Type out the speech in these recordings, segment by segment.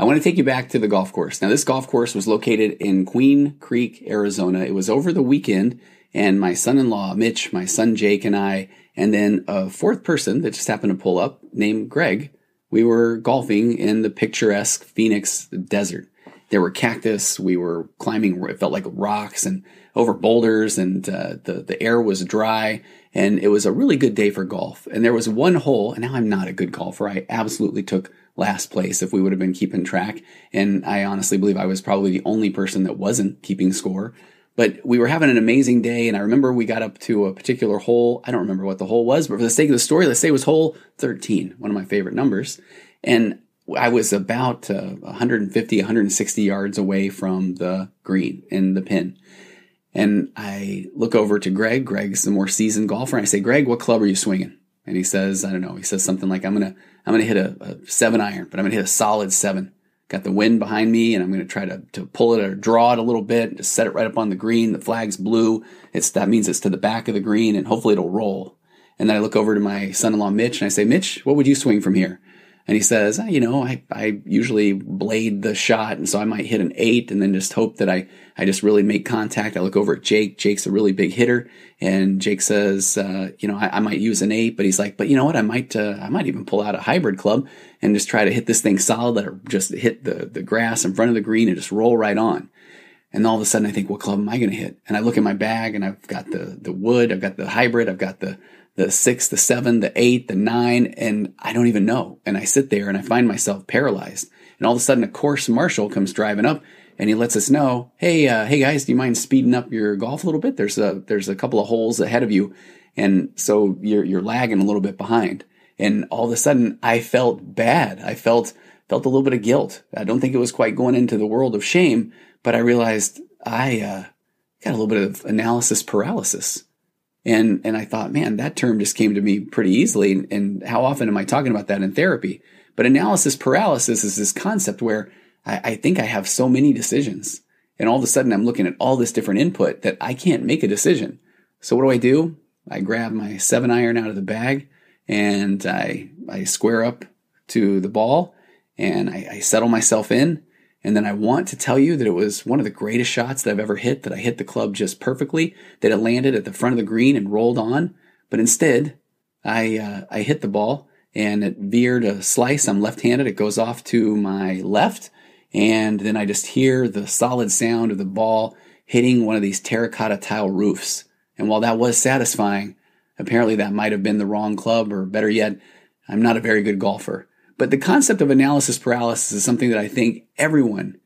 I want to take you back to the golf course. Now, this golf course was located in Queen Creek, Arizona. It was over the weekend, and my son in law, Mitch, my son Jake, and I, and then a fourth person that just happened to pull up named Greg, we were golfing in the picturesque Phoenix desert. There were cactus. We were climbing, it felt like rocks and over boulders, and uh, the, the air was dry. And it was a really good day for golf. And there was one hole, and now I'm not a good golfer. I absolutely took last place if we would have been keeping track. And I honestly believe I was probably the only person that wasn't keeping score. But we were having an amazing day, and I remember we got up to a particular hole. I don't remember what the hole was, but for the sake of the story, let's say it was hole 13, one of my favorite numbers. And I was about uh, 150, 160 yards away from the green in the pin. And I look over to Greg. Greg's the more seasoned golfer. And I say, Greg, what club are you swinging? And he says, I don't know. He says something like, I'm going to, I'm going to hit a, a, seven iron, but I'm going to hit a solid seven. Got the wind behind me and I'm going to try to, to pull it or draw it a little bit, just set it right up on the green. The flag's blue. It's, that means it's to the back of the green and hopefully it'll roll. And then I look over to my son-in-law, Mitch, and I say, Mitch, what would you swing from here? And he says, oh, you know, I, I usually blade the shot. And so I might hit an eight and then just hope that I, I just really make contact. I look over at Jake. Jake's a really big hitter. And Jake says, uh, you know, I, I, might use an eight, but he's like, but you know what? I might, uh, I might even pull out a hybrid club and just try to hit this thing solid or just hit the, the grass in front of the green and just roll right on. And all of a sudden I think, what club am I going to hit? And I look at my bag and I've got the, the wood. I've got the hybrid. I've got the, the six, the seven, the eight, the nine, and I don't even know. And I sit there and I find myself paralyzed. And all of a sudden, a course marshal comes driving up and he lets us know, "Hey, uh, hey guys, do you mind speeding up your golf a little bit? There's a there's a couple of holes ahead of you, and so you're you're lagging a little bit behind." And all of a sudden, I felt bad. I felt felt a little bit of guilt. I don't think it was quite going into the world of shame, but I realized I uh, got a little bit of analysis paralysis. And, and I thought, man, that term just came to me pretty easily. And how often am I talking about that in therapy? But analysis paralysis is this concept where I, I think I have so many decisions and all of a sudden I'm looking at all this different input that I can't make a decision. So what do I do? I grab my seven iron out of the bag and I, I square up to the ball and I, I settle myself in and then I want to tell you that it was one of the greatest shots that I've ever hit, that I hit the club just perfectly, that it landed at the front of the green and rolled on. But instead, I, uh, I hit the ball and it veered a slice. I'm left handed. It goes off to my left. And then I just hear the solid sound of the ball hitting one of these terracotta tile roofs. And while that was satisfying, apparently that might have been the wrong club, or better yet, I'm not a very good golfer. But the concept of analysis paralysis is something that I think everyone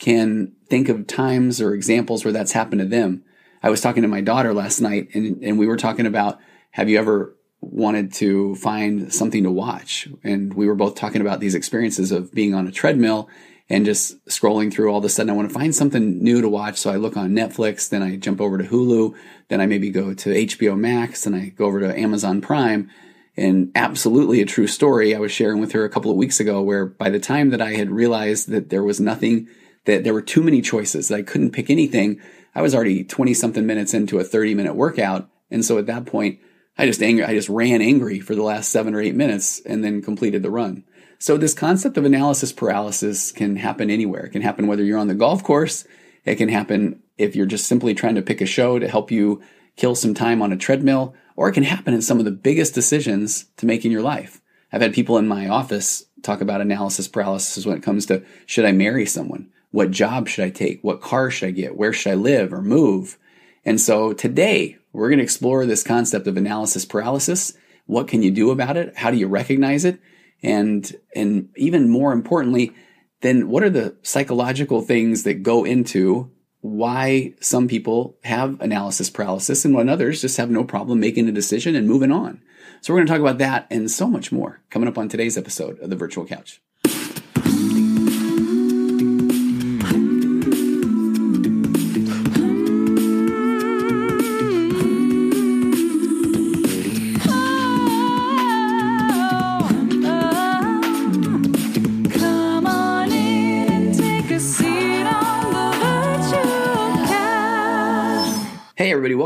can think of times or examples where that's happened to them. I was talking to my daughter last night and, and we were talking about have you ever wanted to find something to watch? And we were both talking about these experiences of being on a treadmill and just scrolling through all of a sudden I want to find something new to watch. So I look on Netflix, then I jump over to Hulu, then I maybe go to HBO Max, and I go over to Amazon Prime and absolutely a true story I was sharing with her a couple of weeks ago, where by the time that I had realized that there was nothing, that there were too many choices, that I couldn't pick anything, I was already 20 something minutes into a 30 minute workout. And so at that point, I just angry, I just ran angry for the last seven or eight minutes and then completed the run. So this concept of analysis paralysis can happen anywhere. It can happen whether you're on the golf course. It can happen if you're just simply trying to pick a show to help you kill some time on a treadmill or it can happen in some of the biggest decisions to make in your life. I've had people in my office talk about analysis paralysis when it comes to should I marry someone? What job should I take? What car should I get? Where should I live or move? And so today we're going to explore this concept of analysis paralysis. What can you do about it? How do you recognize it? And, and even more importantly, then what are the psychological things that go into why some people have analysis paralysis and when others just have no problem making a decision and moving on. So we're going to talk about that and so much more coming up on today's episode of the Virtual Couch.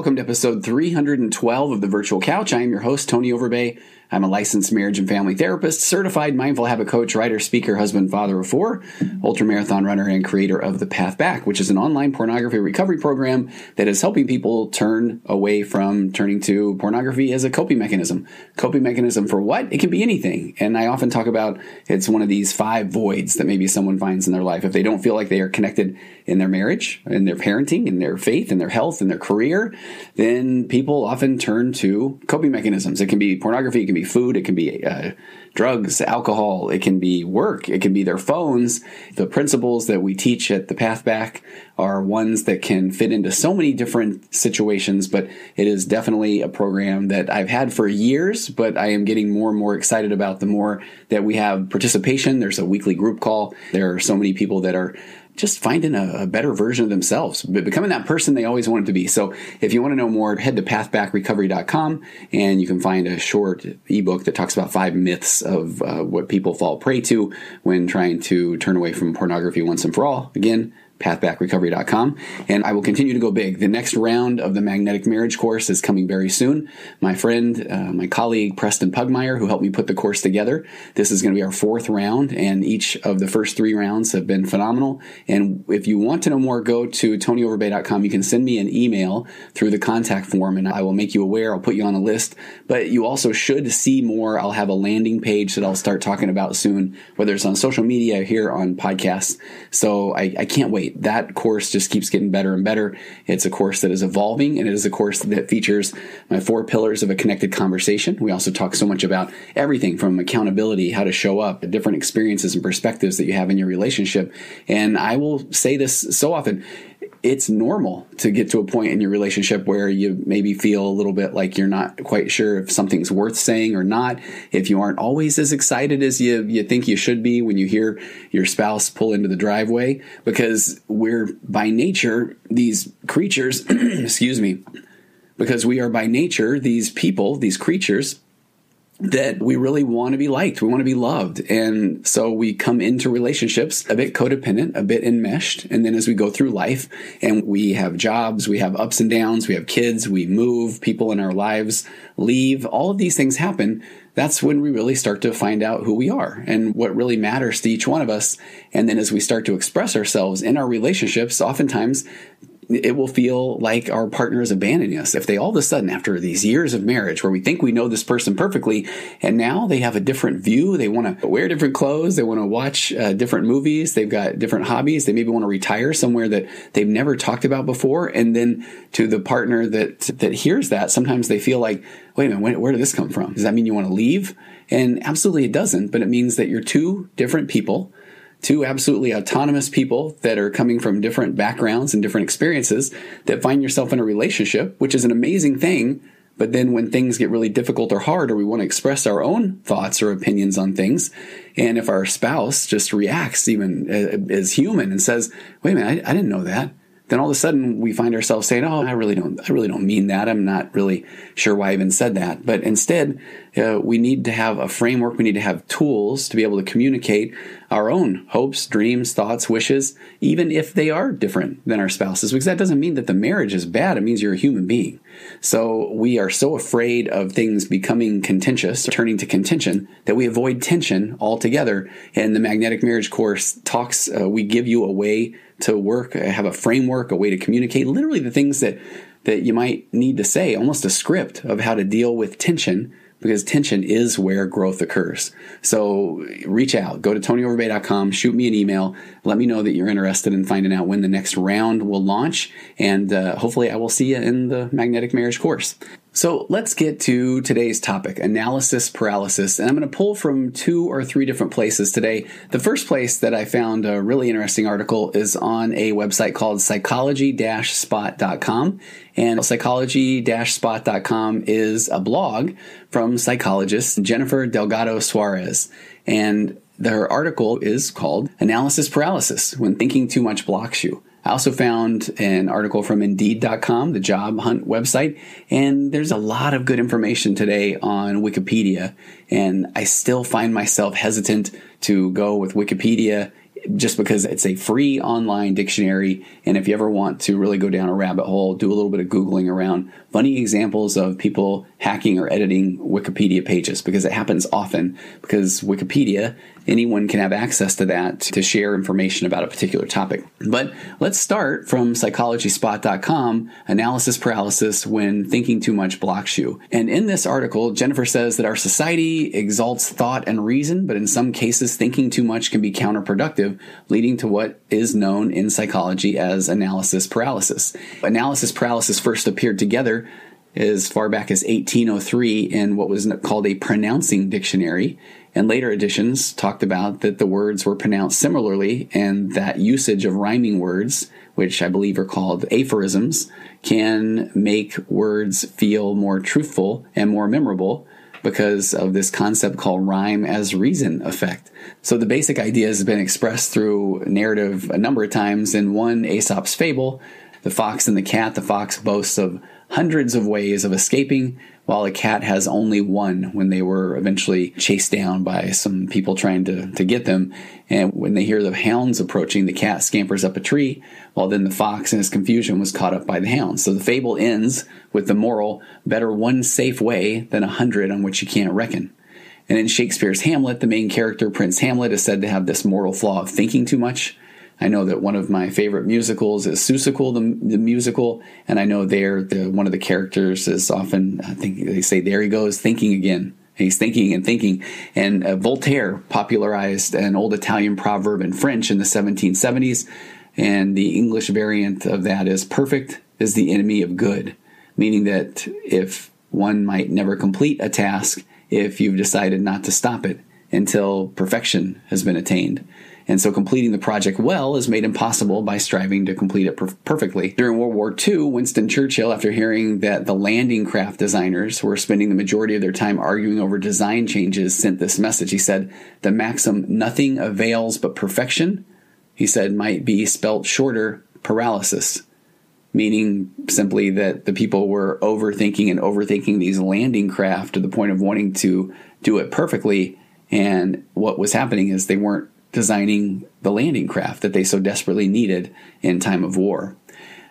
Welcome to episode 312 of the Virtual Couch. I am your host, Tony Overbay. I'm a licensed marriage and family therapist, certified mindful habit coach, writer, speaker, husband, father of four, ultramarathon runner, and creator of The Path Back, which is an online pornography recovery program that is helping people turn away from turning to pornography as a coping mechanism. Coping mechanism for what? It can be anything. And I often talk about it's one of these five voids that maybe someone finds in their life. If they don't feel like they are connected in their marriage, in their parenting, in their faith, in their health, in their career, then people often turn to coping mechanisms. It can be pornography, it can be food, it can be uh, drugs, alcohol, it can be work, it can be their phones. The principles that we teach at the Path Back are ones that can fit into so many different situations, but it is definitely a program that I've had for years, but I am getting more and more excited about the more that we have participation. There's a weekly group call. There are so many people that are just finding a, a, better version of themselves, becoming that person they always wanted to be. So if you want to know more, head to pathbackrecovery.com and you can find a short ebook that talks about five myths of uh, what people fall prey to when trying to turn away from pornography once and for all. Again, pathbackrecovery.com. And I will continue to go big. The next round of the magnetic marriage course is coming very soon. My friend, uh, my colleague, Preston Pugmire, who helped me put the course together, this is going to be our fourth round, and each of the first three rounds have been phenomenal. And if you want to know more, go to tonyoverbay.com. You can send me an email through the contact form, and I will make you aware. I'll put you on a list. But you also should see more. I'll have a landing page that I'll start talking about soon, whether it's on social media here on podcasts. So I, I can't wait that course just keeps getting better and better. It's a course that is evolving and it is a course that features my four pillars of a connected conversation. We also talk so much about everything from accountability, how to show up, the different experiences and perspectives that you have in your relationship. And I will say this so often it's normal to get to a point in your relationship where you maybe feel a little bit like you're not quite sure if something's worth saying or not. If you aren't always as excited as you, you think you should be when you hear your spouse pull into the driveway, because we're by nature these creatures, excuse me, because we are by nature these people, these creatures that we really want to be liked. We want to be loved. And so we come into relationships a bit codependent, a bit enmeshed. And then as we go through life and we have jobs, we have ups and downs, we have kids, we move, people in our lives leave, all of these things happen. That's when we really start to find out who we are and what really matters to each one of us. And then as we start to express ourselves in our relationships, oftentimes it will feel like our partner is abandoning us. If they all of a sudden, after these years of marriage where we think we know this person perfectly, and now they have a different view, they want to wear different clothes, they want to watch uh, different movies, they've got different hobbies, they maybe want to retire somewhere that they've never talked about before. And then to the partner that, that hears that, sometimes they feel like, wait a minute, where, where did this come from? Does that mean you want to leave? And absolutely it doesn't, but it means that you're two different people two absolutely autonomous people that are coming from different backgrounds and different experiences that find yourself in a relationship, which is an amazing thing. But then when things get really difficult or hard, or we want to express our own thoughts or opinions on things, and if our spouse just reacts even uh, as human and says, wait a minute, I, I didn't know that then all of a sudden we find ourselves saying, "Oh, I really don't, I really don't mean that. I'm not really sure why I even said that." But instead, uh, we need to have a framework. We need to have tools to be able to communicate our own hopes, dreams, thoughts, wishes, even if they are different than our spouses, because that doesn't mean that the marriage is bad. It means you're a human being. So we are so afraid of things becoming contentious, turning to contention, that we avoid tension altogether. And the magnetic marriage course talks. Uh, we give you a way to work, have a framework, a way to communicate, literally the things that, that you might need to say, almost a script of how to deal with tension because tension is where growth occurs. So reach out, go to tonyoverbay.com, shoot me an email, let me know that you're interested in finding out when the next round will launch, and uh, hopefully I will see you in the magnetic marriage course. So let's get to today's topic analysis paralysis. And I'm going to pull from two or three different places today. The first place that I found a really interesting article is on a website called psychology spot.com. And psychology spot.com is a blog from psychologist Jennifer Delgado Suarez. And their article is called Analysis Paralysis When Thinking Too Much Blocks You. I also found an article from Indeed.com, the job hunt website, and there's a lot of good information today on Wikipedia. And I still find myself hesitant to go with Wikipedia just because it's a free online dictionary. And if you ever want to really go down a rabbit hole, do a little bit of Googling around funny examples of people hacking or editing Wikipedia pages because it happens often because Wikipedia, anyone can have access to that to share information about a particular topic. But let's start from psychologyspot.com, analysis paralysis when thinking too much blocks you. And in this article, Jennifer says that our society exalts thought and reason, but in some cases, thinking too much can be counterproductive, leading to what is known in psychology as analysis paralysis. Analysis paralysis first appeared together as far back as 1803 in what was called a pronouncing dictionary. And later editions talked about that the words were pronounced similarly and that usage of rhyming words, which I believe are called aphorisms, can make words feel more truthful and more memorable because of this concept called rhyme as reason effect. So the basic idea has been expressed through narrative a number of times in one Aesop's fable, The Fox and the Cat. The fox boasts of hundreds of ways of escaping, while a cat has only one when they were eventually chased down by some people trying to, to get them. And when they hear the hounds approaching, the cat scampers up a tree, while then the fox in his confusion was caught up by the hounds. So the fable ends with the moral better one safe way than a hundred on which you can't reckon. And in Shakespeare's Hamlet, the main character, Prince Hamlet, is said to have this moral flaw of thinking too much. I know that one of my favorite musicals is Seussical, the, the musical, and I know there the one of the characters is often I think they say there he goes thinking again. He's thinking and thinking. And uh, Voltaire popularized an old Italian proverb in French in the 1770s, and the English variant of that is perfect is the enemy of good, meaning that if one might never complete a task if you've decided not to stop it until perfection has been attained. And so completing the project well is made impossible by striving to complete it per- perfectly. During World War II, Winston Churchill, after hearing that the landing craft designers were spending the majority of their time arguing over design changes, sent this message. He said, The maxim, nothing avails but perfection, he said, might be spelt shorter paralysis meaning simply that the people were overthinking and overthinking these landing craft to the point of wanting to do it perfectly. And what was happening is they weren't designing the landing craft that they so desperately needed in time of war.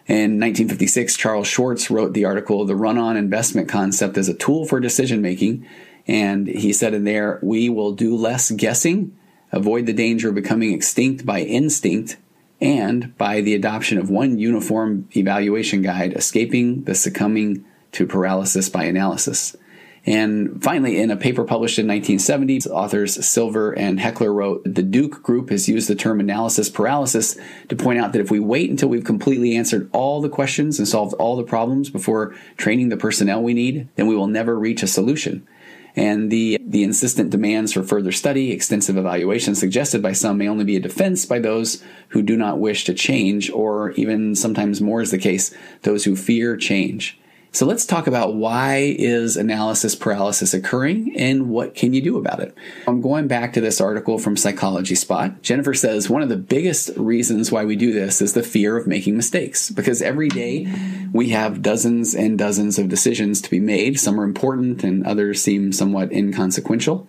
In 1956, Charles Schwartz wrote the article, The Return On Investment Concept as a Tool for Decision Making. And he said in there, We will do less guessing, avoid the danger of becoming extinct by instinct, and by the adoption of one uniform evaluation guide, escaping the succumbing to paralysis by analysis. And finally, in a paper published in 1970, authors Silver and Heckler wrote The Duke Group has used the term analysis paralysis to point out that if we wait until we've completely answered all the questions and solved all the problems before training the personnel we need, then we will never reach a solution. And the, the insistent demands for further study, extensive evaluation suggested by some may only be a defense by those who do not wish to change, or even sometimes more is the case, those who fear change. So let's talk about why is analysis paralysis occurring and what can you do about it? I'm going back to this article from Psychology Spot. Jennifer says one of the biggest reasons why we do this is the fear of making mistakes because every day we have dozens and dozens of decisions to be made. Some are important and others seem somewhat inconsequential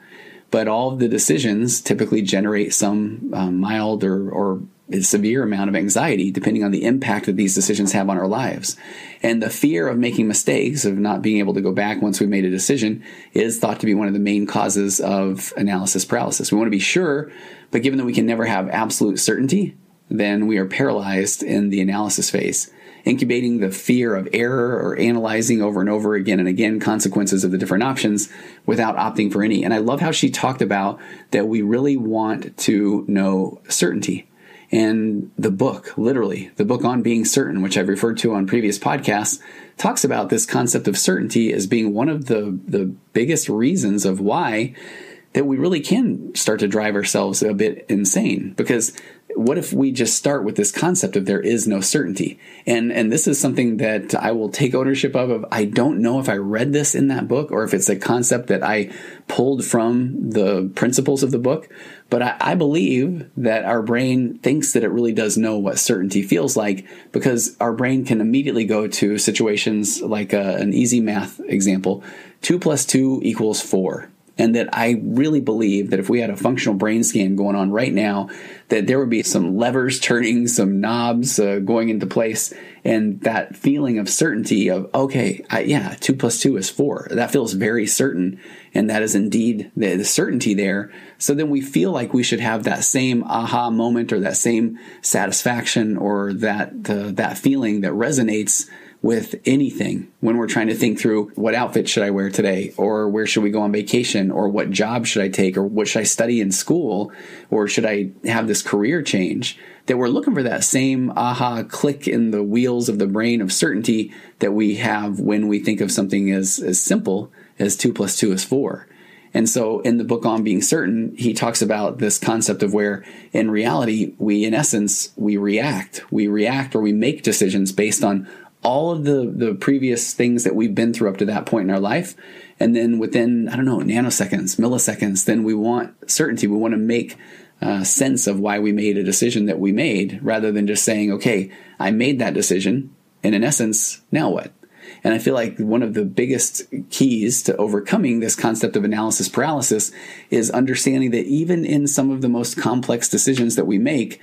but all of the decisions typically generate some um, mild or, or a severe amount of anxiety depending on the impact that these decisions have on our lives. And the fear of making mistakes, of not being able to go back once we've made a decision, is thought to be one of the main causes of analysis paralysis. We want to be sure, but given that we can never have absolute certainty, then we are paralyzed in the analysis phase, incubating the fear of error or analyzing over and over again and again consequences of the different options without opting for any. And I love how she talked about that we really want to know certainty. And the book, literally, the book on being certain, which I've referred to on previous podcasts, talks about this concept of certainty as being one of the, the biggest reasons of why that we really can start to drive ourselves a bit insane. Because what if we just start with this concept of there is no certainty? And and this is something that I will take ownership of, of I don't know if I read this in that book or if it's a concept that I pulled from the principles of the book, but I, I believe that our brain thinks that it really does know what certainty feels like because our brain can immediately go to situations like a, an easy math example. Two plus two equals four And that I really believe that if we had a functional brain scan going on right now, that there would be some levers turning, some knobs uh, going into place, and that feeling of certainty of, okay, I, yeah, two plus two is four. That feels very certain. And that is indeed the, the certainty there. So then we feel like we should have that same aha moment or that same satisfaction or that, that feeling that resonates with anything when we're trying to think through what outfit should I wear today or where should we go on vacation or what job should I take or what should I study in school or should I have this career change that we're looking for that same aha click in the wheels of the brain of certainty that we have when we think of something as, as simple as two plus two is four. And so in the book on being certain, he talks about this concept of where in reality, we, in essence, we react. We react or we make decisions based on all of the the previous things that we've been through up to that point in our life and then within i don't know nanoseconds milliseconds then we want certainty we want to make uh, sense of why we made a decision that we made rather than just saying okay i made that decision and in essence now what and I feel like one of the biggest keys to overcoming this concept of analysis paralysis is understanding that even in some of the most complex decisions that we make,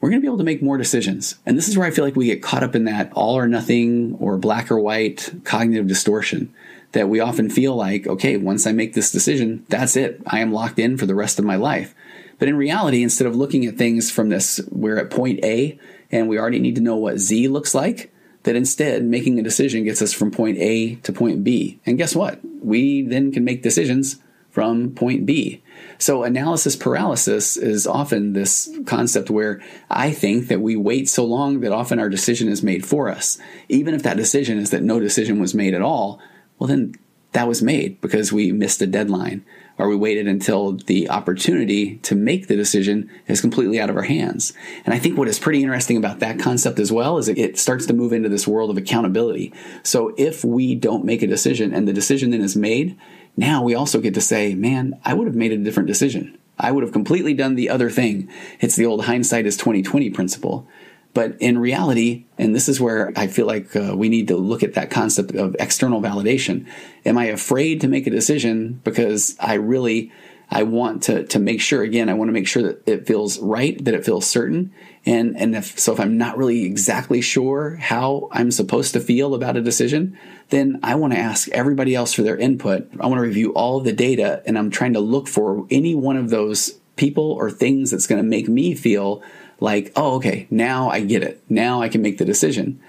we're going to be able to make more decisions. And this is where I feel like we get caught up in that all or nothing or black or white cognitive distortion that we often feel like, okay, once I make this decision, that's it. I am locked in for the rest of my life. But in reality, instead of looking at things from this, we're at point A and we already need to know what Z looks like, that instead making a decision gets us from point A to point B. And guess what? We then can make decisions from point B. So analysis paralysis is often this concept where I think that we wait so long that often our decision is made for us. Even if that decision is that no decision was made at all, well then that was made because we missed a deadline or we waited until the opportunity to make the decision is completely out of our hands. And I think what is pretty interesting about that concept as well is it starts to move into this world of accountability. So if we don't make a decision and the decision then is made, now we also get to say, man, I would have made a different decision. I would have completely done the other thing. It's the old hindsight is 2020 principle. But in reality, and this is where I feel like uh, we need to look at that concept of external validation. Am I afraid to make a decision because I really I want to to make sure again I want to make sure that it feels right, that it feels certain, and and if so if I'm not really exactly sure how I'm supposed to feel about a decision, then I want to ask everybody else for their input. I want to review all the data and I'm trying to look for any one of those people or things that's going to make me feel like, "Oh, okay, now I get it. Now I can make the decision."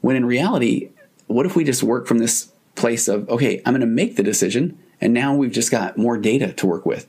When in reality, what if we just work from this place of, "Okay, I'm going to make the decision." And now we've just got more data to work with.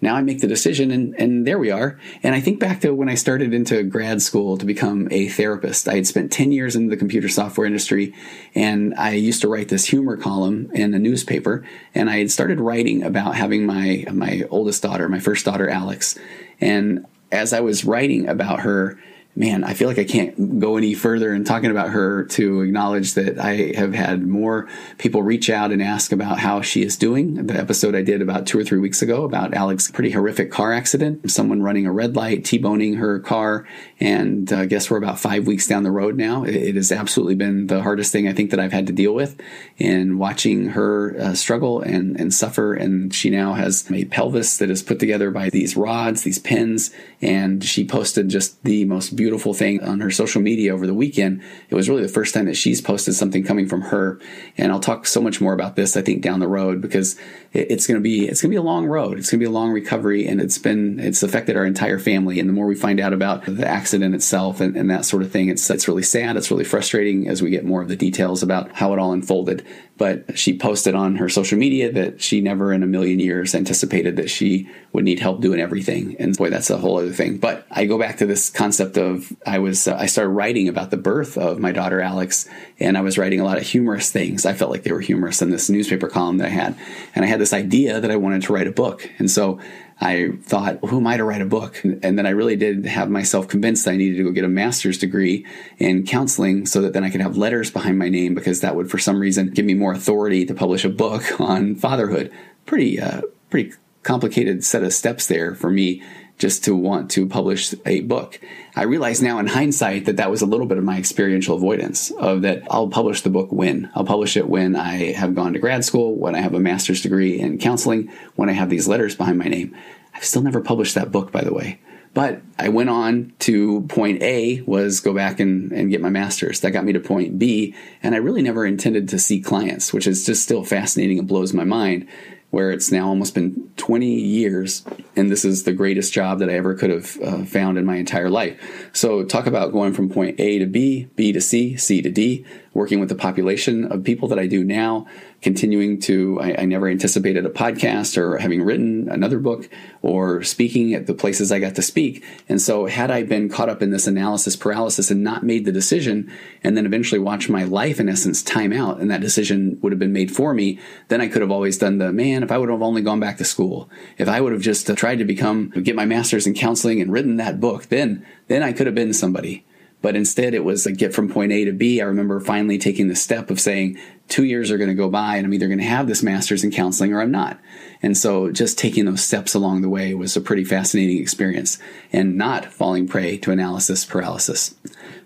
Now I make the decision and, and there we are. And I think back to when I started into grad school to become a therapist. I had spent 10 years in the computer software industry and I used to write this humor column in a newspaper. And I had started writing about having my, my oldest daughter, my first daughter, Alex. And as I was writing about her, man, I feel like I can't go any further in talking about her to acknowledge that I have had more people reach out and ask about how she is doing. The episode I did about two or three weeks ago about Alex's pretty horrific car accident, someone running a red light, T-boning her car. And uh, guess we're about five weeks down the road now. It, it, has absolutely been the hardest thing I think that I've had to deal with in watching her uh, struggle and, and suffer. And she now has a pelvis that is put together by these rods, these pins. And she posted just the most beautiful beautiful thing on her social media over the weekend. It was really the first time that she's posted something coming from her. And I'll talk so much more about this, I think, down the road because it's going to be, it's going to be a long road. It's going to be a long recovery and it's been, it's affected our entire family. And the more we find out about the accident itself and, and that sort of thing, it's, it's really sad. It's really frustrating as we get more of the details about how it all unfolded but she posted on her social media that she never in a million years anticipated that she would need help doing everything and boy that's a whole other thing but i go back to this concept of i was uh, i started writing about the birth of my daughter alex and i was writing a lot of humorous things i felt like they were humorous in this newspaper column that i had and i had this idea that i wanted to write a book and so I thought, who am I to write a book? And then I really did have myself convinced that I needed to go get a master's degree in counseling so that then I could have letters behind my name because that would, for some reason, give me more authority to publish a book on fatherhood. Pretty, uh, pretty complicated set of steps there for me just to want to publish a book. I realize now in hindsight that that was a little bit of my experiential avoidance of that I'll publish the book when I'll publish it when I have gone to grad school, when I have a master's degree in counseling, when I have these letters behind my name. I've still never published that book, by the way. But I went on to point A was go back and, and get my master's. That got me to point B. And I really never intended to see clients, which is just still fascinating and blows my mind where it's now almost been 20 years and this is the greatest job that I ever could have uh, found in my entire life. So talk about going from point A to B, B to C, C to D, working with the population of people that I do now, continuing to, I, I, never anticipated a podcast or having written another book or speaking at the places I got to speak. And so, had I been caught up in this analysis paralysis and not made the decision, and then eventually watched my life, in essence, time out, and that decision would have been made for me, then I could have always done the man, if I would have only gone back to school, if I would have just uh, tried to become, get my master's in counseling and written that book, then, then I could have been somebody. But instead, it was a get from point A to B. I remember finally taking the step of saying, two years are going to go by and I'm either going to have this master's in counseling or I'm not. And so just taking those steps along the way was a pretty fascinating experience and not falling prey to analysis paralysis.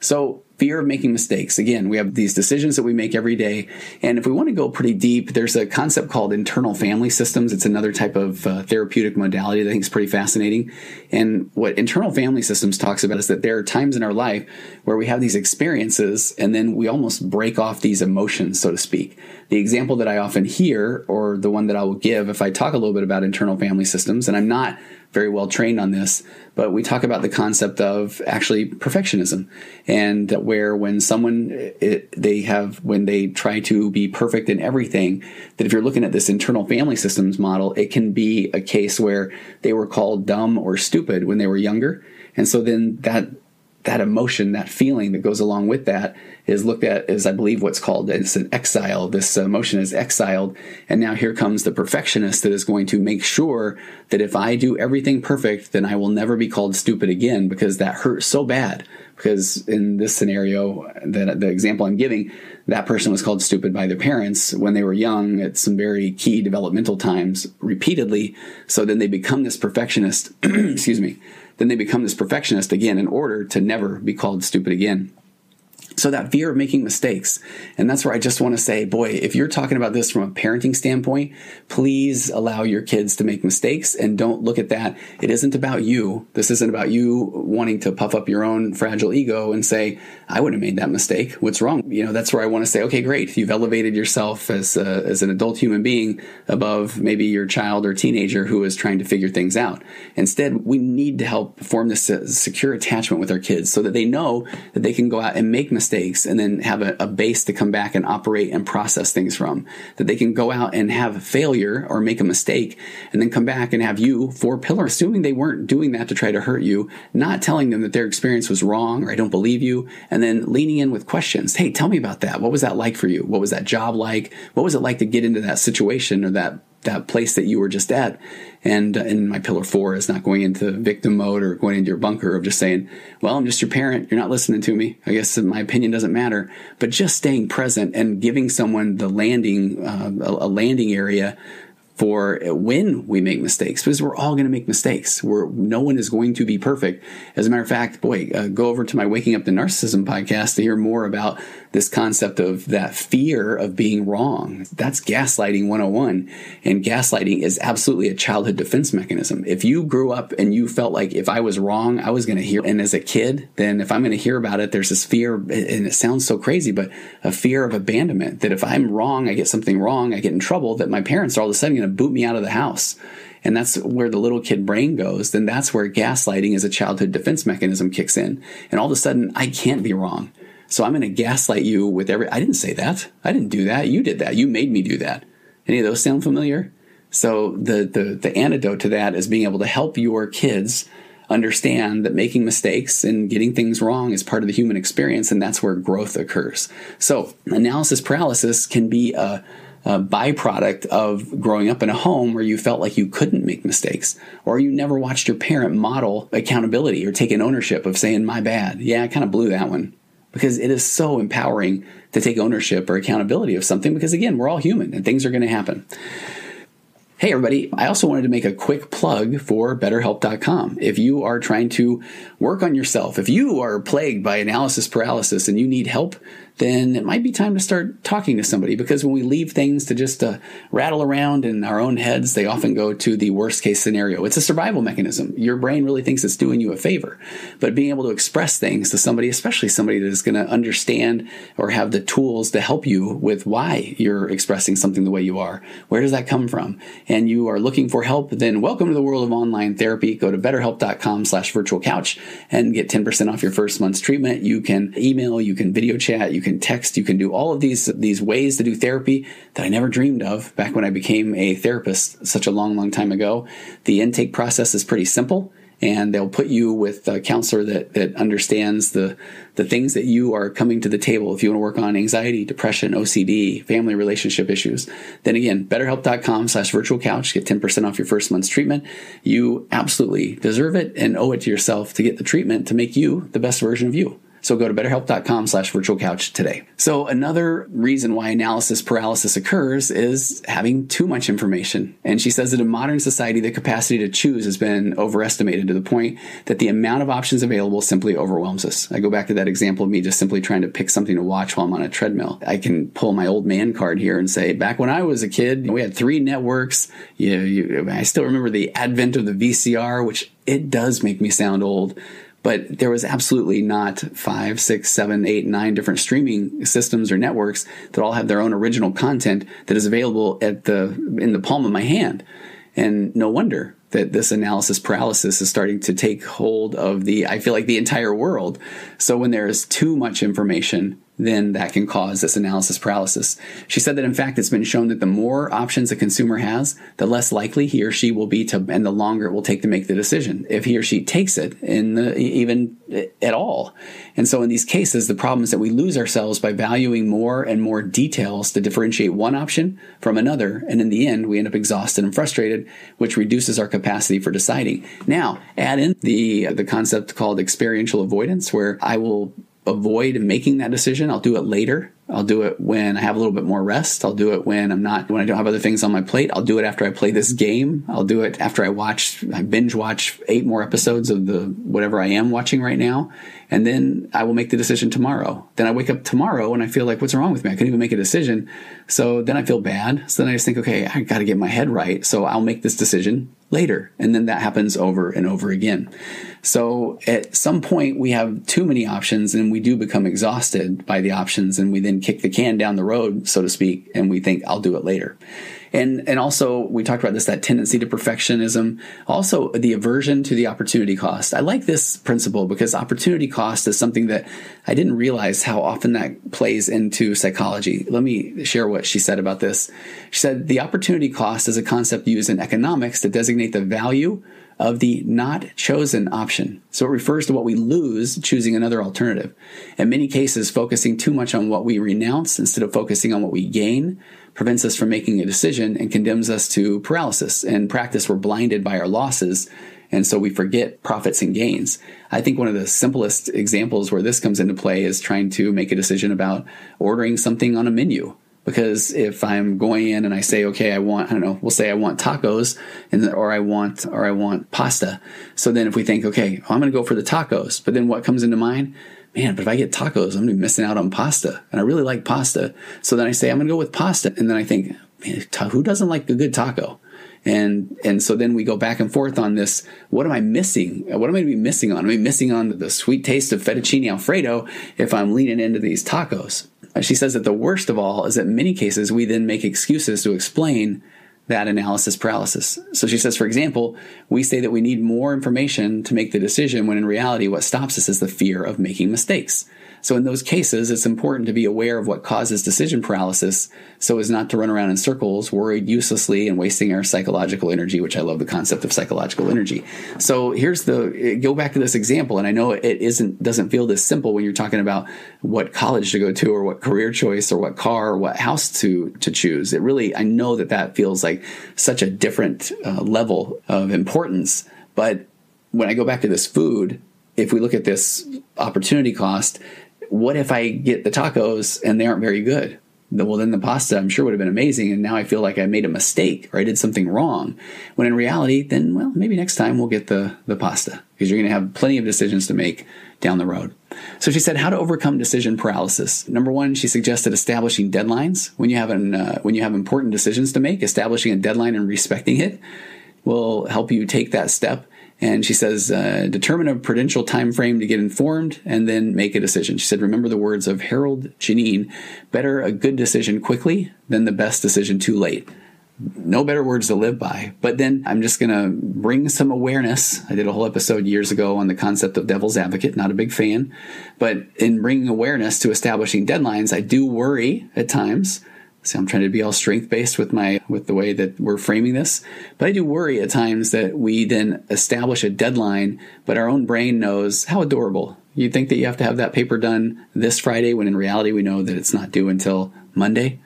So fear of making mistakes. Again, we have these decisions that we make every day. And if we want to go pretty deep, there's a concept called internal family systems. It's another type of uh, therapeutic modality that I think is pretty fascinating. And what internal family systems talks about is that there are times in our life where we have these experiences and then we almost break off these emotions, so to speak. The example that I often hear, or the one that I will give if I talk a little bit about internal family systems, and I'm not very well trained on this, but we talk about the concept of actually perfectionism and where when someone it, they have when they try to be perfect in everything that if you're looking at this internal family systems model it can be a case where they were called dumb or stupid when they were younger. And so then that that emotion, that feeling that goes along with that is looked at as, I believe, what's called it's an exile. This emotion is exiled. And now here comes the perfectionist that is going to make sure that if I do everything perfect, then I will never be called stupid again because that hurts so bad. Because in this scenario, that the example I'm giving, that person was called stupid by their parents when they were young at some very key developmental times repeatedly. So then they become this perfectionist, excuse me, then they become this perfectionist again in order to never be called stupid again. So that fear of making mistakes. And that's where I just want to say, boy, if you're talking about this from a parenting standpoint, please allow your kids to make mistakes and don't look at that. It isn't about you. This isn't about you wanting to puff up your own fragile ego and say, I would have made that mistake. What's wrong? You know, that's where I want to say, okay, great. You've elevated yourself as, a, as an adult human being above maybe your child or teenager who is trying to figure things out. Instead, we need to help form this uh, secure attachment with our kids so that they know that they can go out and make mistakes mistakes and then have a, a, base to come back and operate and process things from. That they can go out and have a failure or make a mistake and then come back and have you, four pillar, assuming they weren't doing that to try to hurt you, not telling them that their experience was wrong or I don't believe you, and then leaning in with questions. Hey, tell me about that. What was that like for you? What was that job like? What was it like to get into that situation or that that place that you were just at. And uh, in my pillar four is not going into victim mode or going into your bunker of just saying, well, I'm just your parent. You're not listening to me. I guess my opinion doesn't matter, but just staying present and giving someone the landing, uh, a, landing area for when we make mistakes because we're all going to make mistakes. We're, no one is going to be perfect. As a matter of fact, boy, uh, go over to my Waking Up to Narcissism podcast to hear more about this concept of that fear of being wrong. That's gaslighting 101. And gaslighting is absolutely a childhood defense mechanism. If you grew up and you felt like if I was wrong, I was going to hear, and as a kid, then if I'm going to hear about it, there's this fear, and it sounds so crazy, but a fear of abandonment that if I'm wrong, I get something wrong, I get in trouble, that my parents are all of a sudden going to boot me out of the house and that's where the little kid brain goes, then that's where gaslighting as a childhood defense mechanism kicks in. And all of a sudden, I can't be wrong. So I'm going to gaslight you with every. I didn't say that. I didn't do that. You did that. You made me do that. Any of those sound familiar? So the the the antidote to that is being able to help your kids understand that making mistakes and getting things wrong is part of the human experience, and that's where growth occurs. So analysis paralysis can be a a byproduct of growing up in a home where you felt like you couldn't make mistakes, or you never watched your parent model accountability or take an ownership of saying, My bad. Yeah, I kind of blew that one because it is so empowering to take ownership or accountability of something because again we're all human and things are going to happen Hey, everybody. I also wanted to make a quick plug for BetterHelp.com. If you are trying to work on yourself, if you are plagued by analysis paralysis and you need help, then it might be time to start talking to somebody because when we leave things to just uh, rattle around in our own heads, they often go to the worst case scenario. It's a survival mechanism. Your brain really thinks it's doing you a favor, but being able to express things to somebody, especially somebody that is going to understand or have the tools to help you with why you're expressing something the way you are, where does that come from? And you are looking for help, then welcome to the world of online therapy. Go to betterhelp.com slash virtual couch and get 10% off your first month's treatment. You can email, you can video chat, you can can text, you can do all of these these ways to do therapy that I never dreamed of back when I became a therapist such a long, long time ago. The intake process is pretty simple and they'll put you with a counselor that, that understands the, the things that you are coming to the table. If you want to work on anxiety, depression, OCD, family relationship issues, then again, betterhelp.com slash virtual couch, get 10% off your first month's treatment. You absolutely deserve it and owe it to yourself to get the treatment to make you the best version of you. So go to betterhelp.com slash virtual couch today. So another reason why analysis paralysis occurs is having too much information. And she says that in modern society, the capacity to choose has been overestimated to the point that the amount of options available simply overwhelms us. I go back to that example of me just simply trying to pick something to watch while I'm on a treadmill. I can pull my old man card here and say, back when I was a kid, we had three networks. You, you, I still remember the advent of the VCR, which it does make me sound old but there was absolutely not five, six, seven, eight, nine different streaming systems or networks that all have their own original content that is available at the in the palm of my hand. And no wonder that this analysis paralysis is starting to take hold of the I feel like the entire world. So when there is too much information then that can cause this analysis paralysis. She said that in fact, it's been shown that the more options a consumer has, the less likely he or she will be to, and the longer it will take to make the decision. If he or she takes it in the, even at all. And so in these cases, the problem is that we lose ourselves by valuing more and more details to differentiate one option from another. And in the end, we end up exhausted and frustrated, which reduces our capacity for deciding. Now, add in the, the concept called experiential avoidance, where I will avoid making that decision. I'll do it later. I'll do it when I have a little bit more rest. I'll do it when I'm not, when I don't have other things on my plate. I'll do it after I play this game. I'll do it after I watch, I binge watch eight more episodes of the whatever I am watching right now. And then I will make the decision tomorrow. Then I wake up tomorrow and I feel like, what's wrong with me? I couldn't even make a decision. So then I feel bad. So then I just think, okay, I got to get my head right. So I'll make this decision later. And then that happens over and over again. So at some point we have too many options and we do become exhausted by the options and we then kick the can down the road, so to speak, and we think I'll do it later. And and also we talked about this that tendency to perfectionism, also the aversion to the opportunity cost. I like this principle because opportunity cost is something that I didn't realize how often that plays into psychology. Let me share what she said about this. She said the opportunity cost is a concept used in economics to designate the value of the not chosen option. So it refers to what we lose choosing another alternative. In many cases, focusing too much on what we renounce instead of focusing on what we gain prevents us from making a decision and condemns us to paralysis. In practice, we're blinded by our losses. And so we forget profits and gains. I think one of the simplest examples where this comes into play is trying to make a decision about ordering something on a menu. Because if I'm going in and I say, okay, I want, I don't know, we'll say I want tacos and, or I want, or I want pasta. So then if we think, okay, I'm to go for the tacos, but then what comes into mind? Man, but if I get tacos, I'm to be missing out on pasta. And I really like pasta. So then I say, I'm to go with pasta. And then I think, man, who doesn't like a good taco? and and so then we go back and forth on this what am i missing what am i going to be missing on am i missing on the sweet taste of fettuccine alfredo if i'm leaning into these tacos she says that the worst of all is that in many cases we then make excuses to explain that analysis paralysis. So she says, for example, we say that we need more information to make the decision when in reality what stops us is the fear of making mistakes. So in those cases, it's important to be aware of what causes decision paralysis so as not to run around in circles, worried uselessly and wasting our psychological energy, which I love the concept of psychological energy. So here's the, go back to this example. And I know it isn't, doesn't feel this simple when you're talking about what college to go to or what career choice or what car or what house to, to choose. It really, I know that that feels like such a different uh, level of importance. But when I go back to this food, if we look at this opportunity cost, what if I get the tacos and they aren't very good? well, then the pasta I'm sure would have been amazing. And now I feel like I made a mistake or I did something wrong. When in reality, then, well, maybe next time we'll get the, the pasta because you're going to have plenty of decisions to make down the road. So she said how to overcome decision paralysis. Number one, she suggested establishing deadlines when you have an, uh, when you have important decisions to make. Establishing a deadline and respecting it will help you take that step. And she says, uh, determine a prudential time frame to get informed and then make a decision. She said, remember the words of Harold Geneen, better a good decision quickly than the best decision too late. No better words to live by. But then I'm just going to bring some awareness. I did a whole episode years ago on the concept of devil's advocate, not a big fan. But in bringing awareness to establishing deadlines, I do worry at times See, I'm trying to be all strength based with my with the way that we're framing this, but I do worry at times that we then establish a deadline, but our own brain knows how adorable. You think that you have to have that paper done this Friday when in reality we know that it's not due until Monday.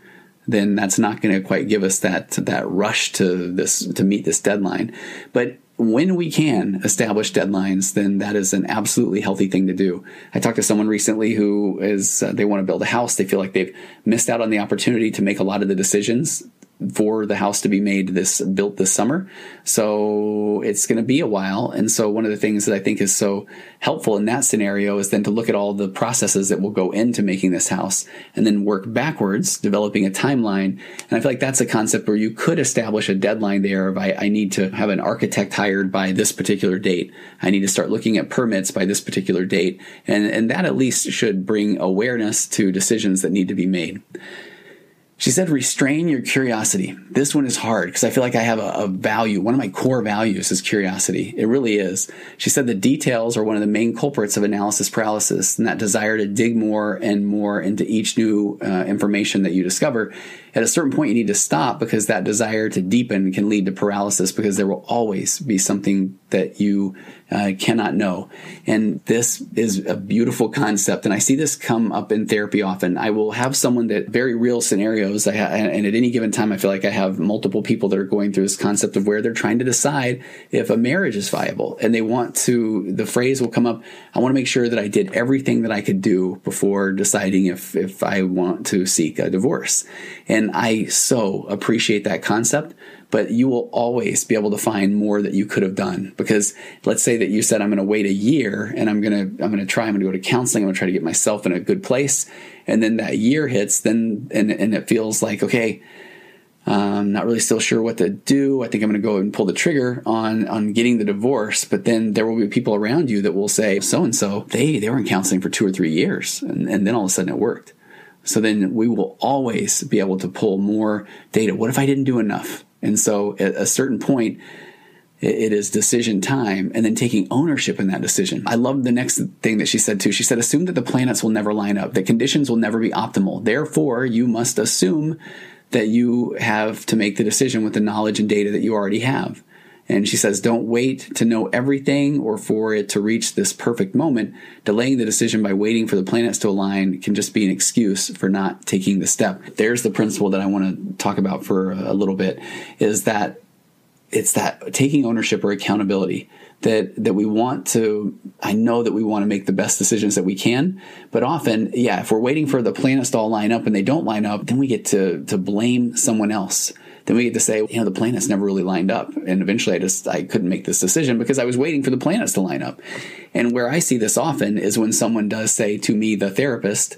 Then that's not going to quite give us that that rush to this to meet this deadline. But when we can establish deadlines, then that is an absolutely healthy thing to do. I talked to someone recently who is, uh, they want to build a house. They feel like they've missed out on the opportunity to make a lot of the decisions for the house to be made this built this summer. So it's going to be a while. And so one of the things that I think is so helpful in that scenario is then to look at all the processes that will go into making this house and then work backwards, developing a timeline. And I feel like that's a concept where you could establish a deadline there of I, I need to have an architect hired by this particular date. I need to start looking at permits by this particular date. And, and that at least should bring awareness to decisions that need to be made. She said, restrain your curiosity. This one is hard because I feel like I have a, a, value. One of my core values is curiosity. It really is. She said the details are one of the main culprits of analysis paralysis and that desire to dig more and more into each new uh, information that you discover. At a certain point, you need to stop because that desire to deepen can lead to paralysis because there will always be something that you uh, cannot know. And this is a beautiful concept. And I see this come up in therapy often. I will have someone that very real scenarios. Ha- and at any given time, I feel like I have multiple people that are going through this concept of where they're trying to decide if a marriage is viable. And they want to, the phrase will come up, I want to make sure that I did everything that I could do before deciding if, if I want to seek a divorce. And I so appreciate that concept but you will always be able to find more that you could have done because let's say that you said i'm going to wait a year and i'm going to i'm going to try i'm going to go to counseling i'm going to try to get myself in a good place and then that year hits then and, and it feels like okay I'm not really still sure what to do. I think I'm going to go and pull the trigger on on getting the divorce. But then there will be people around you that will say, so and so, they they were in counseling for two or three years, and, and then all of a sudden it worked. So then we will always be able to pull more data. What if I didn't do enough? And so at a certain point, it is decision time and then taking ownership in that decision. I love the next thing that she said too. She said, assume that the planets will never line up, that conditions will never be optimal. Therefore, you must assume that you have to make the decision with the knowledge and data that you already have. And she says, don't wait to know everything or for it to reach this perfect moment. Delaying the decision by waiting for the planets to align can just be an excuse for not taking the step. There's the principle that I want to talk about for a little bit is that it's that taking ownership or accountability that that we want to I know that we want to make the best decisions that we can but often yeah if we're waiting for the planets to all line up and they don't line up then we get to to blame someone else then we get to say, you know, the planets never really lined up. And eventually I just, I couldn't make this decision because I was waiting for the planets to line up. And where I see this often is when someone does say to me, the therapist,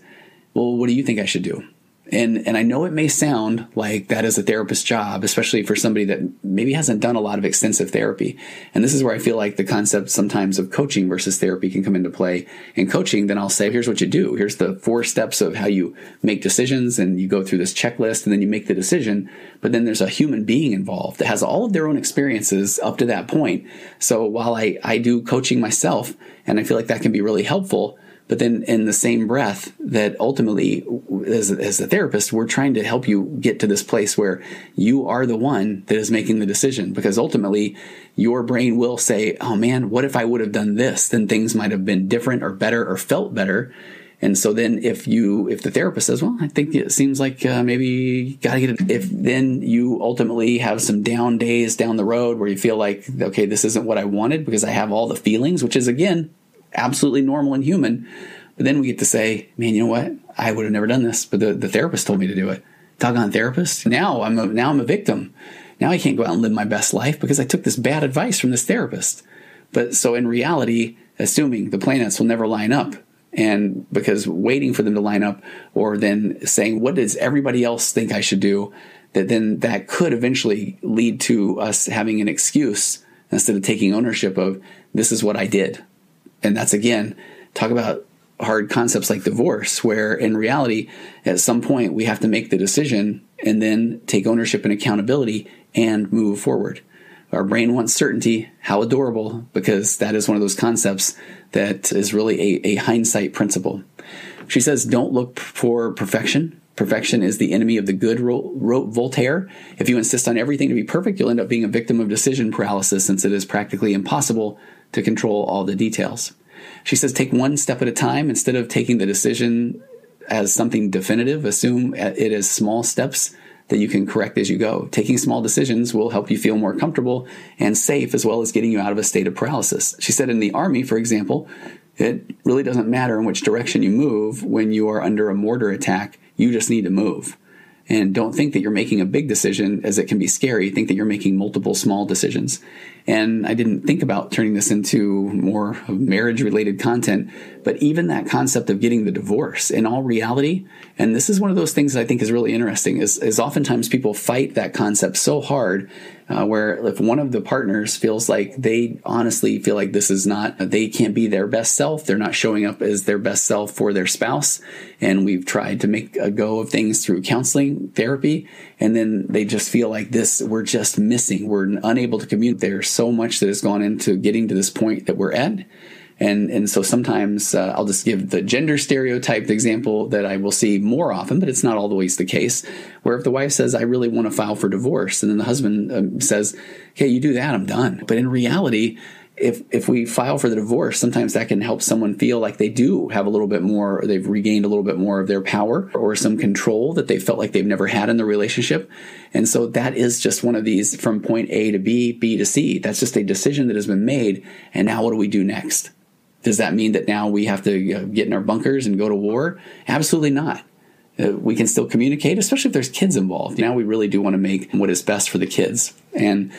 well, what do you think I should do? And and I know it may sound like that is a therapist's job, especially for somebody that maybe hasn't done a lot of extensive therapy. And this is where I feel like the concept sometimes of coaching versus therapy can come into play. In coaching, then I'll say, here's what you do. Here's the four steps of how you make decisions and you go through this checklist and then you make the decision. But then there's a human being involved that has all of their own experiences up to that point. So while I, I do coaching myself and I feel like that can be really helpful, but then in the same breath that ultimately as, as a therapist we're trying to help you get to this place where you are the one that is making the decision. Because ultimately your brain will say oh man what if i would have done this? Then things might have been different or better or felt better. And so then if you if the therapist says well i think it seems like uh, maybe gotta get it if then you ultimately have some down days down the road where you feel like okay this isn't what i wanted because i have all the feelings which is again absolutely normal and human. But then we get to say, man, you know what? I would have never done this, but the, the therapist told me to do it. Doggone therapist. Now I'm a, now I'm a victim. Now I can't go out and live my best life because I took this bad advice from this therapist. But so in reality, assuming the planets will never line up, and because waiting for them to line up, or then saying, what does everybody else think I should do? That then that could eventually lead to us having an excuse instead of taking ownership of this is what I did. And that's again, talk about hard concepts like divorce, where in reality, at some point, we have to make the decision and then take ownership and accountability and move forward. Our brain wants certainty. How adorable, because that is one of those concepts that is really a, a hindsight principle. She says, Don't look for perfection. Perfection is the enemy of the good, wrote Voltaire. If you insist on everything to be perfect, you'll end up being a victim of decision paralysis since it is practically impossible to control all the details. She says, take one step at a time instead of taking the decision as something definitive. Assume it as small steps that you can correct as you go. Taking small decisions will help you feel more comfortable and safe as well as getting you out of a state of paralysis. She said in the army, for example, it really doesn't matter in which direction you move when you are under a mortar attack. You just need to move. And don't think that you're making a big decision as it can be scary. Think that you're making multiple small decisions. And I didn't think about turning this into more marriage related content, but even that concept of getting the divorce in all reality, and this is one of those things that I think is really interesting, is, is oftentimes people fight that concept so hard uh, where if one of the partners feels like they honestly feel like this is not, they can't be their best self, they're not showing up as their best self for their spouse. And we've tried to make a go of things through counseling, therapy, and then they just feel like this, we're just missing, we're unable to communicate. There's so much that has gone into getting to this point that we're at. And, and so sometimes uh, I'll just give the gender stereotyped example that I will see more often, but it's not always the case. Where if the wife says, I really want to file for divorce, and then the husband um, says, Okay, you do that, I'm done. But in reality, if if we file for the divorce, sometimes that can help someone feel like they do have a little bit more, or they've regained a little bit more of their power or some control that they felt like they've never had in the relationship. And so that is just one of these from point A to B, B to C. That's just a decision that has been made. And now what do we do next? Does that mean that now we have to uh, get in our bunkers and go to war? Absolutely not. Uh, we can still communicate, especially if there's kids involved. Now we really do want to make what is best for the kids. And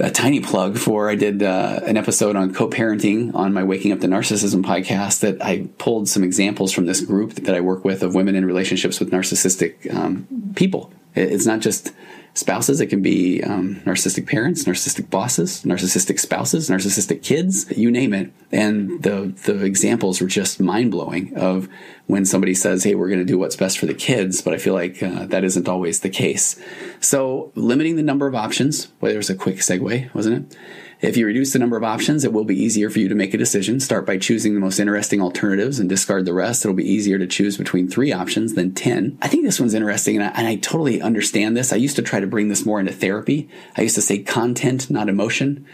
a tiny plug for I did uh, an episode on co-parenting on my Waking Up to Narcissism podcast that I pulled some examples from this group that I work with of women in relationships with narcissistic um, people. It's not just spouses. It can be um, narcissistic parents, narcissistic bosses, narcissistic spouses, narcissistic kids, you name it. And the the examples were just mind blowing of when somebody says, "Hey, we're going to do what's best for the kids," but I feel like uh, that isn't always the case. So, limiting the number of options. Well, there's a quick segue, wasn't it? If you reduce the number of options, it will be easier for you to make a decision. Start by choosing the most interesting alternatives and discard the rest. It'll be easier to choose between three options than 10. I think this one's interesting and I, and I totally understand this. I used to try to bring this more into therapy. I used to say content, not emotion.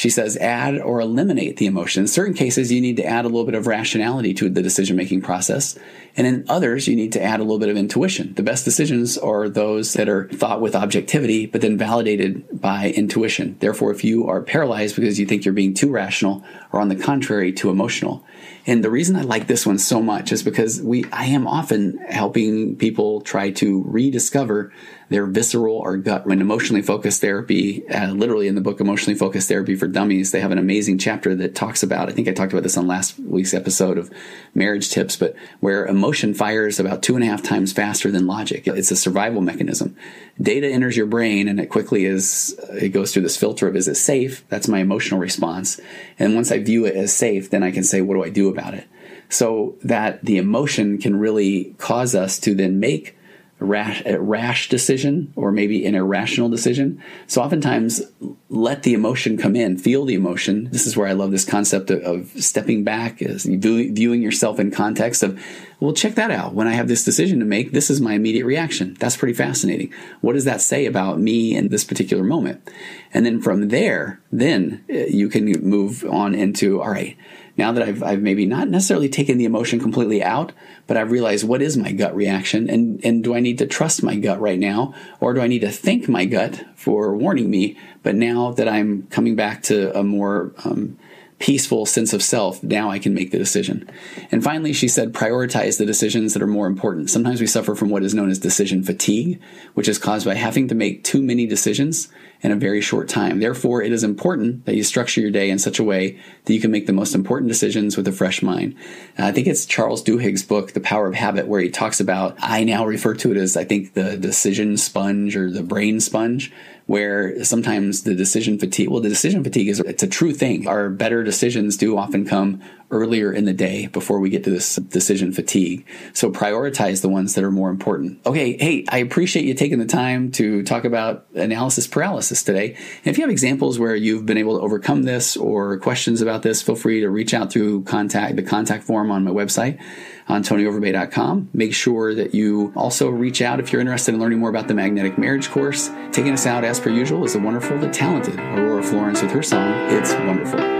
She says add or eliminate the emotion. In certain cases, you need to add a little bit of rationality to the decision making process. And in others, you need to add a little bit of intuition. The best decisions are those that are thought with objectivity, but then validated by intuition. Therefore, if you are paralyzed because you think you're being too rational or on the contrary, too emotional. And the reason I like this one so much is because we, I am often helping people try to rediscover their visceral or gut when emotionally focused therapy, uh, literally in the book Emotionally Focused Therapy for Dummies, they have an amazing chapter that talks about, I think I talked about this on last week's episode of marriage tips, but where emotion fires about two and a half times faster than logic. It's a survival mechanism. Data enters your brain and it quickly is, it goes through this filter of is it safe? That's my emotional response. And once I view it as safe, then I can say, what do I do about it? So that the emotion can really cause us to then make rash, rash decision or maybe an irrational decision. So oftentimes let the emotion come in, feel the emotion. This is where I love this concept of, of stepping back, is viewing yourself in context of, well, check that out. When I have this decision to make, this is my immediate reaction. That's pretty fascinating. What does that say about me in this particular moment? And then from there, then uh, you can move on into, all right, now that I've, I've maybe not necessarily taken the emotion completely out, but I've realized what is my gut reaction and, and do I need to trust my gut right now or do I need to thank my gut for warning me? But now that I'm coming back to a more um, peaceful sense of self, now I can make the decision. And finally, she said, prioritize the decisions that are more important. Sometimes we suffer from what is known as decision fatigue, which is caused by having to make too many decisions in a very short time. Therefore, it is important that you structure your day in such a way that you can make the most important decisions with a fresh mind. Uh, I think it's Charles Duhigg's book, The Power of Habit, where he talks about, I now refer to it as, I think, the decision sponge or the brain sponge, where sometimes the decision fatigue, well, the decision fatigue is, it's a true thing. Our better decisions do often come earlier in the day before we get to this decision fatigue. So prioritize the ones that are more important. Okay. Hey, I appreciate you taking the time to talk about analysis paralysis today. And if you have examples where you've been able to overcome this or questions about this, feel free to reach out through contact, the contact form on my website on tonyoverbay.com. Make sure that you also reach out if you're interested in learning more about the magnetic marriage course. Taking us out as per usual is the wonderful, the talented Aurora Florence with her song, It's Wonderful.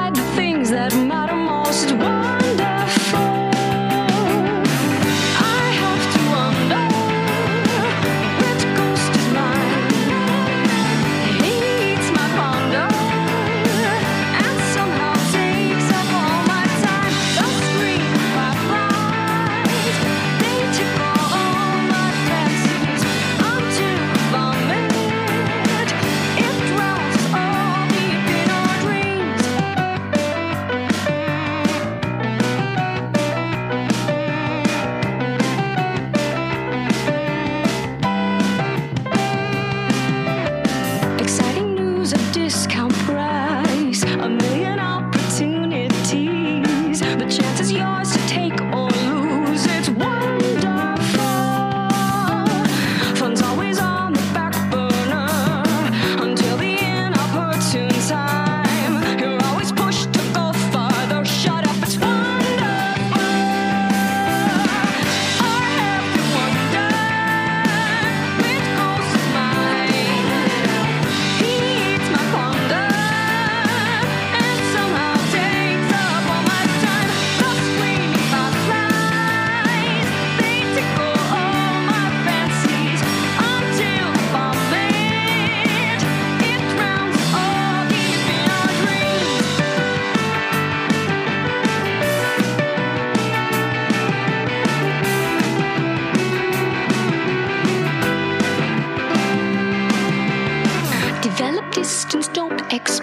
distance,